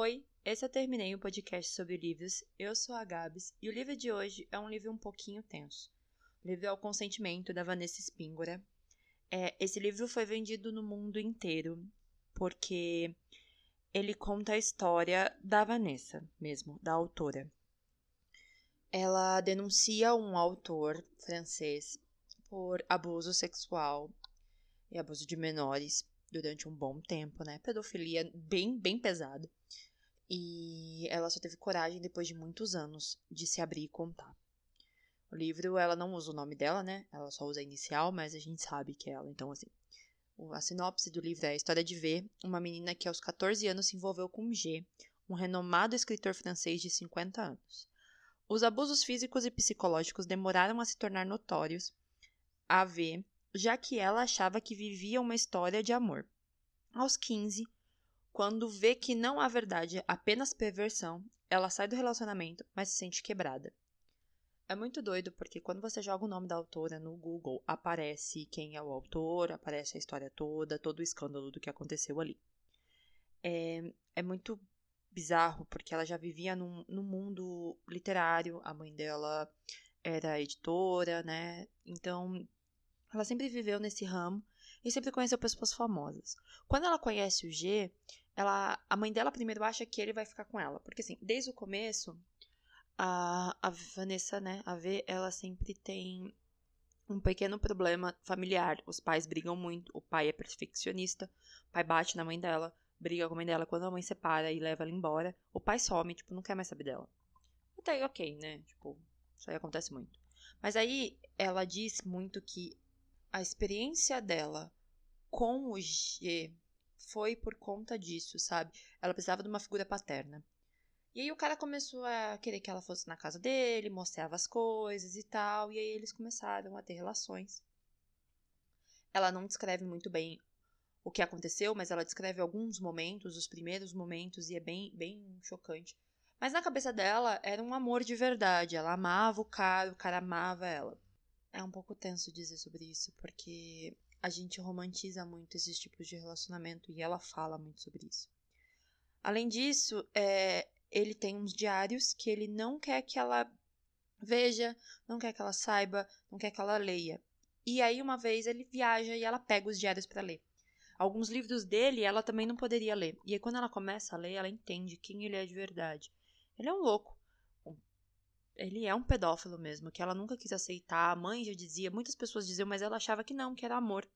Oi, esse eu terminei o podcast sobre livros. Eu sou a Gabs e o livro de hoje é um livro um pouquinho tenso. O livro é O Consentimento, da Vanessa Spíngora. É, esse livro foi vendido no mundo inteiro porque ele conta a história da Vanessa mesmo, da autora. Ela denuncia um autor francês por abuso sexual e abuso de menores durante um bom tempo, né? Pedofilia bem, bem pesada. E ela só teve coragem depois de muitos anos de se abrir e contar. O livro, ela não usa o nome dela, né? Ela só usa a inicial, mas a gente sabe que é ela. Então, assim, a sinopse do livro é a história de V, uma menina que aos 14 anos se envolveu com G, um renomado escritor francês de 50 anos. Os abusos físicos e psicológicos demoraram a se tornar notórios a V, já que ela achava que vivia uma história de amor. Aos 15, quando vê que não há verdade, apenas perversão, ela sai do relacionamento, mas se sente quebrada. É muito doido porque quando você joga o nome da autora no Google, aparece quem é o autor, aparece a história toda, todo o escândalo do que aconteceu ali. É, é muito bizarro porque ela já vivia num, num mundo literário, a mãe dela era editora, né? Então ela sempre viveu nesse ramo e sempre conheceu pessoas famosas. Quando ela conhece o G, ela, a mãe dela primeiro acha que ele vai ficar com ela, porque assim, desde o começo, a, a Vanessa, né, a V, ela sempre tem um pequeno problema familiar. Os pais brigam muito, o pai é perfeccionista, o pai bate na mãe dela, briga com a mãe dela, quando a mãe separa e leva ela embora, o pai some, tipo, não quer mais saber dela. Até aí, ok, né? Tipo, isso aí acontece muito. Mas aí ela diz muito que a experiência dela com o G foi por conta disso, sabe? Ela precisava de uma figura paterna. E aí o cara começou a querer que ela fosse na casa dele, mostrava as coisas e tal, e aí eles começaram a ter relações. Ela não descreve muito bem o que aconteceu, mas ela descreve alguns momentos, os primeiros momentos, e é bem, bem chocante. Mas na cabeça dela era um amor de verdade. Ela amava o cara, o cara amava ela. É um pouco tenso dizer sobre isso, porque a gente romantiza muito esses tipos de relacionamento e ela fala muito sobre isso. Além disso, é, ele tem uns diários que ele não quer que ela veja, não quer que ela saiba, não quer que ela leia. E aí, uma vez, ele viaja e ela pega os diários para ler. Alguns livros dele ela também não poderia ler. E aí, quando ela começa a ler, ela entende quem ele é de verdade. Ele é um louco ele é um pedófilo mesmo, que ela nunca quis aceitar. A mãe já dizia, muitas pessoas diziam, mas ela achava que não, que era amor.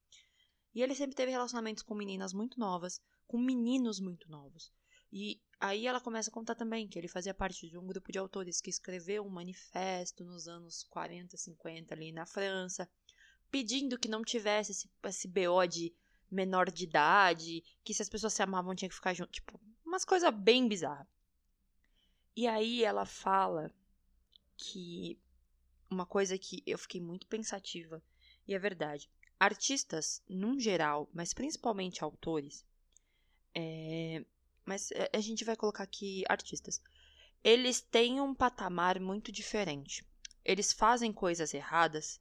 E ele sempre teve relacionamentos com meninas muito novas, com meninos muito novos. E aí ela começa a contar também que ele fazia parte de um grupo de autores que escreveu um manifesto nos anos 40, 50 ali na França, pedindo que não tivesse esse, esse BO de menor de idade, que se as pessoas se amavam tinha que ficar junto, tipo, umas coisas bem bizarras. E aí ela fala que uma coisa que eu fiquei muito pensativa, e é verdade. Artistas, num geral, mas principalmente autores, é, mas a gente vai colocar aqui artistas, eles têm um patamar muito diferente. Eles fazem coisas erradas,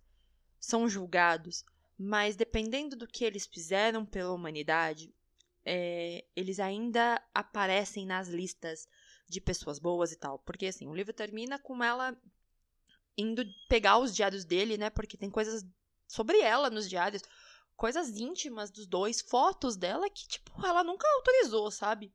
são julgados, mas dependendo do que eles fizeram pela humanidade, é, eles ainda aparecem nas listas de pessoas boas e tal. Porque, assim, o livro termina com ela indo pegar os diários dele, né? Porque tem coisas sobre ela nos diários, coisas íntimas dos dois, fotos dela que, tipo, ela nunca autorizou, sabe?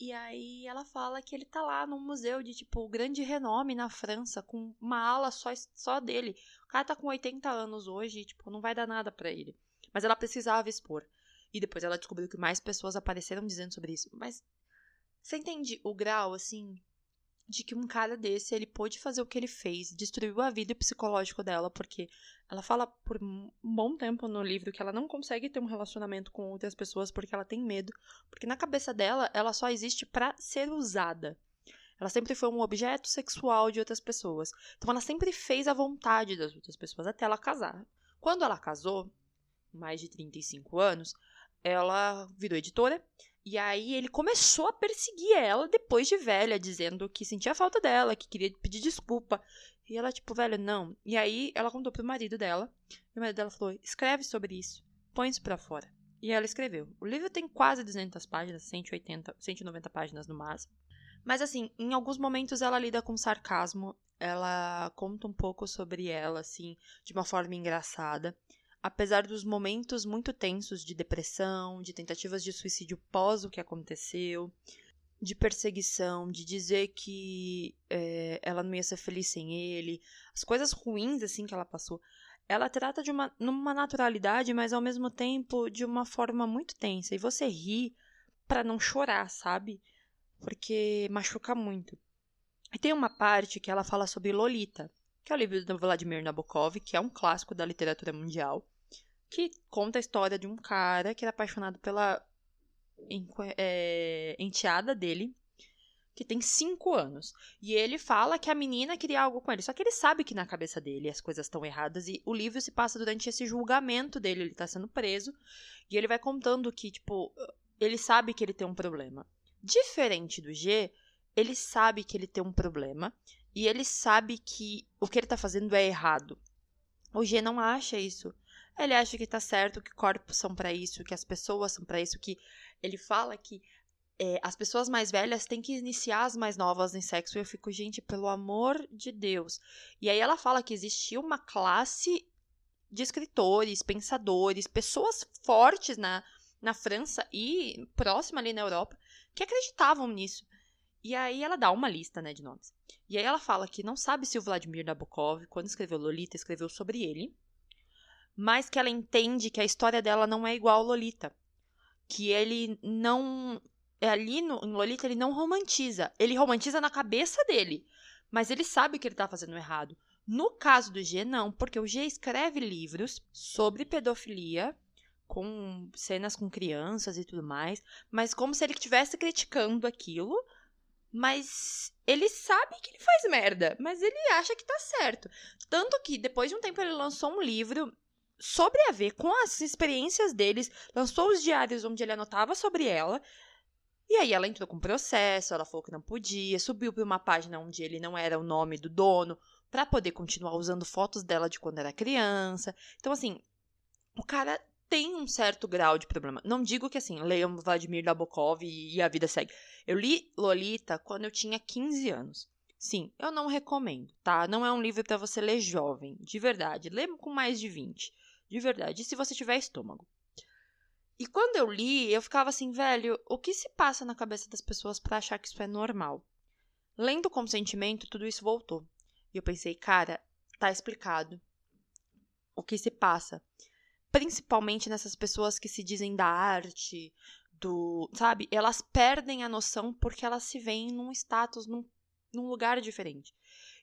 E aí ela fala que ele tá lá num museu de, tipo, grande renome na França, com uma ala só, só dele. O cara tá com 80 anos hoje e, tipo, não vai dar nada para ele. Mas ela precisava expor. E depois ela descobriu que mais pessoas apareceram dizendo sobre isso. Mas você entende o grau, assim, de que um cara desse, ele pôde fazer o que ele fez, destruiu a vida o psicológico dela, porque ela fala por um bom tempo no livro que ela não consegue ter um relacionamento com outras pessoas porque ela tem medo, porque na cabeça dela, ela só existe para ser usada. Ela sempre foi um objeto sexual de outras pessoas. Então ela sempre fez a vontade das outras pessoas até ela casar. Quando ela casou, mais de 35 anos, ela virou editora e aí ele começou a perseguir ela depois de velha, dizendo que sentia falta dela, que queria pedir desculpa. E ela, tipo, velha, não. E aí ela contou pro marido dela. E o marido dela falou: escreve sobre isso, põe isso pra fora. e ela escreveu. O livro tem quase 200 páginas, 180, 190 páginas no máximo. Mas assim, em alguns momentos ela lida com sarcasmo, ela conta um pouco sobre ela, assim, de uma forma engraçada. Apesar dos momentos muito tensos de depressão, de tentativas de suicídio pós o que aconteceu, de perseguição, de dizer que é, ela não ia ser feliz sem ele, as coisas ruins assim que ela passou, ela trata de uma numa naturalidade, mas ao mesmo tempo de uma forma muito tensa. E você ri para não chorar, sabe? porque machuca muito. E tem uma parte que ela fala sobre Lolita, que é o livro do Vladimir Nabokov, que é um clássico da literatura mundial, que conta a história de um cara que era apaixonado pela é, enteada dele, que tem cinco anos. E ele fala que a menina queria algo com ele. Só que ele sabe que na cabeça dele as coisas estão erradas. E o livro se passa durante esse julgamento dele. Ele tá sendo preso. E ele vai contando que, tipo, ele sabe que ele tem um problema. Diferente do G, ele sabe que ele tem um problema e ele sabe que o que ele tá fazendo é errado. O G não acha isso. Ele acha que tá certo, que corpos são para isso, que as pessoas são para isso, que ele fala que é, as pessoas mais velhas têm que iniciar as mais novas em sexo. E eu fico, gente, pelo amor de Deus. E aí ela fala que existia uma classe de escritores, pensadores, pessoas fortes na, na França e próxima ali na Europa, que acreditavam nisso. E aí ela dá uma lista, né, de nomes. E aí ela fala que não sabe se o Vladimir Nabokov, quando escreveu Lolita, escreveu sobre ele, mas que ela entende que a história dela não é igual a Lolita. Que ele não. É ali no, em Lolita ele não romantiza. Ele romantiza na cabeça dele. Mas ele sabe que ele tá fazendo errado. No caso do G, não, porque o G escreve livros sobre pedofilia com cenas com crianças e tudo mais, mas como se ele estivesse criticando aquilo, mas ele sabe que ele faz merda, mas ele acha que tá certo. Tanto que depois de um tempo ele lançou um livro sobre a ver com as experiências deles, lançou os diários onde ele anotava sobre ela. E aí ela entrou com processo, ela falou que não podia, subiu para uma página onde ele não era o nome do dono, para poder continuar usando fotos dela de quando era criança. Então assim, o cara tem um certo grau de problema. Não digo que assim, leiam Vladimir Nabokov e, e a vida segue. Eu li Lolita quando eu tinha 15 anos. Sim, eu não recomendo, tá? Não é um livro para você ler jovem, de verdade. Lê com mais de 20, de verdade. E se você tiver estômago. E quando eu li, eu ficava assim, velho, o que se passa na cabeça das pessoas para achar que isso é normal? Lendo com sentimento, tudo isso voltou. E eu pensei, cara, tá explicado. O que se passa? principalmente nessas pessoas que se dizem da arte, do, sabe? Elas perdem a noção porque elas se veem num status, num, num lugar diferente.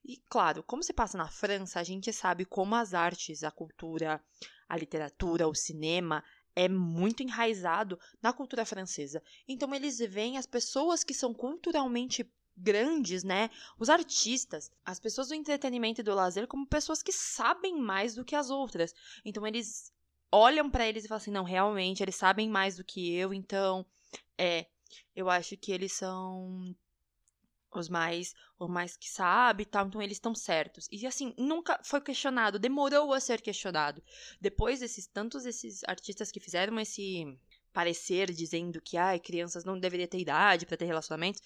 E claro, como se passa na França, a gente sabe como as artes, a cultura, a literatura, o cinema é muito enraizado na cultura francesa. Então eles veem as pessoas que são culturalmente grandes, né? Os artistas, as pessoas do entretenimento e do lazer como pessoas que sabem mais do que as outras. Então eles olham para eles e falam assim: não, realmente, eles sabem mais do que eu, então, é, eu acho que eles são os mais, os mais que sabe e tal, então eles estão certos. E assim, nunca foi questionado, demorou a ser questionado. Depois desses tantos esses artistas que fizeram esse parecer dizendo que ai, crianças não deveriam ter idade para ter relacionamentos,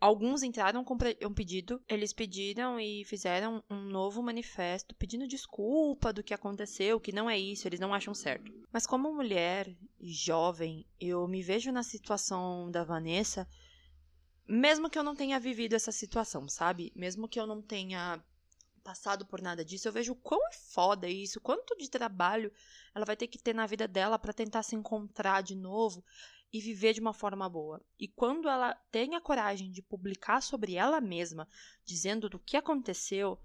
Alguns entraram com um pedido, eles pediram e fizeram um novo manifesto pedindo desculpa do que aconteceu, que não é isso, eles não acham certo. Mas como mulher jovem, eu me vejo na situação da Vanessa, mesmo que eu não tenha vivido essa situação, sabe? Mesmo que eu não tenha passado por nada disso, eu vejo o quão é foda isso, quanto de trabalho ela vai ter que ter na vida dela para tentar se encontrar de novo e viver de uma forma boa. E quando ela tem a coragem de publicar sobre ela mesma, dizendo do que aconteceu,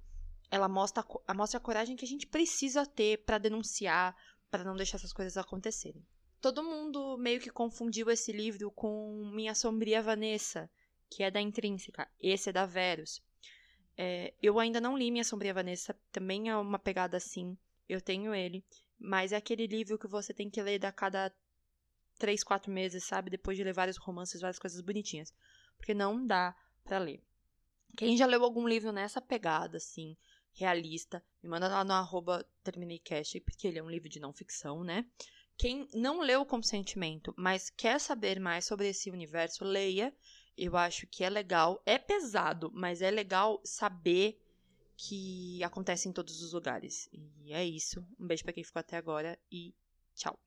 ela mostra, mostra a coragem que a gente precisa ter para denunciar, para não deixar essas coisas acontecerem. Todo mundo meio que confundiu esse livro com Minha Sombria Vanessa, que é da Intrínseca. Esse é da Verus. É, eu ainda não li Minha Sombria Vanessa, também é uma pegada assim. Eu tenho ele. Mas é aquele livro que você tem que ler a cada três, quatro meses, sabe? Depois de ler vários romances, várias coisas bonitinhas. Porque não dá para ler. Quem já leu algum livro nessa pegada, assim, realista, me manda lá no arroba porque ele é um livro de não ficção, né? Quem não leu o consentimento, mas quer saber mais sobre esse universo, leia. Eu acho que é legal. É pesado, mas é legal saber que acontece em todos os lugares. E é isso. Um beijo para quem ficou até agora e tchau.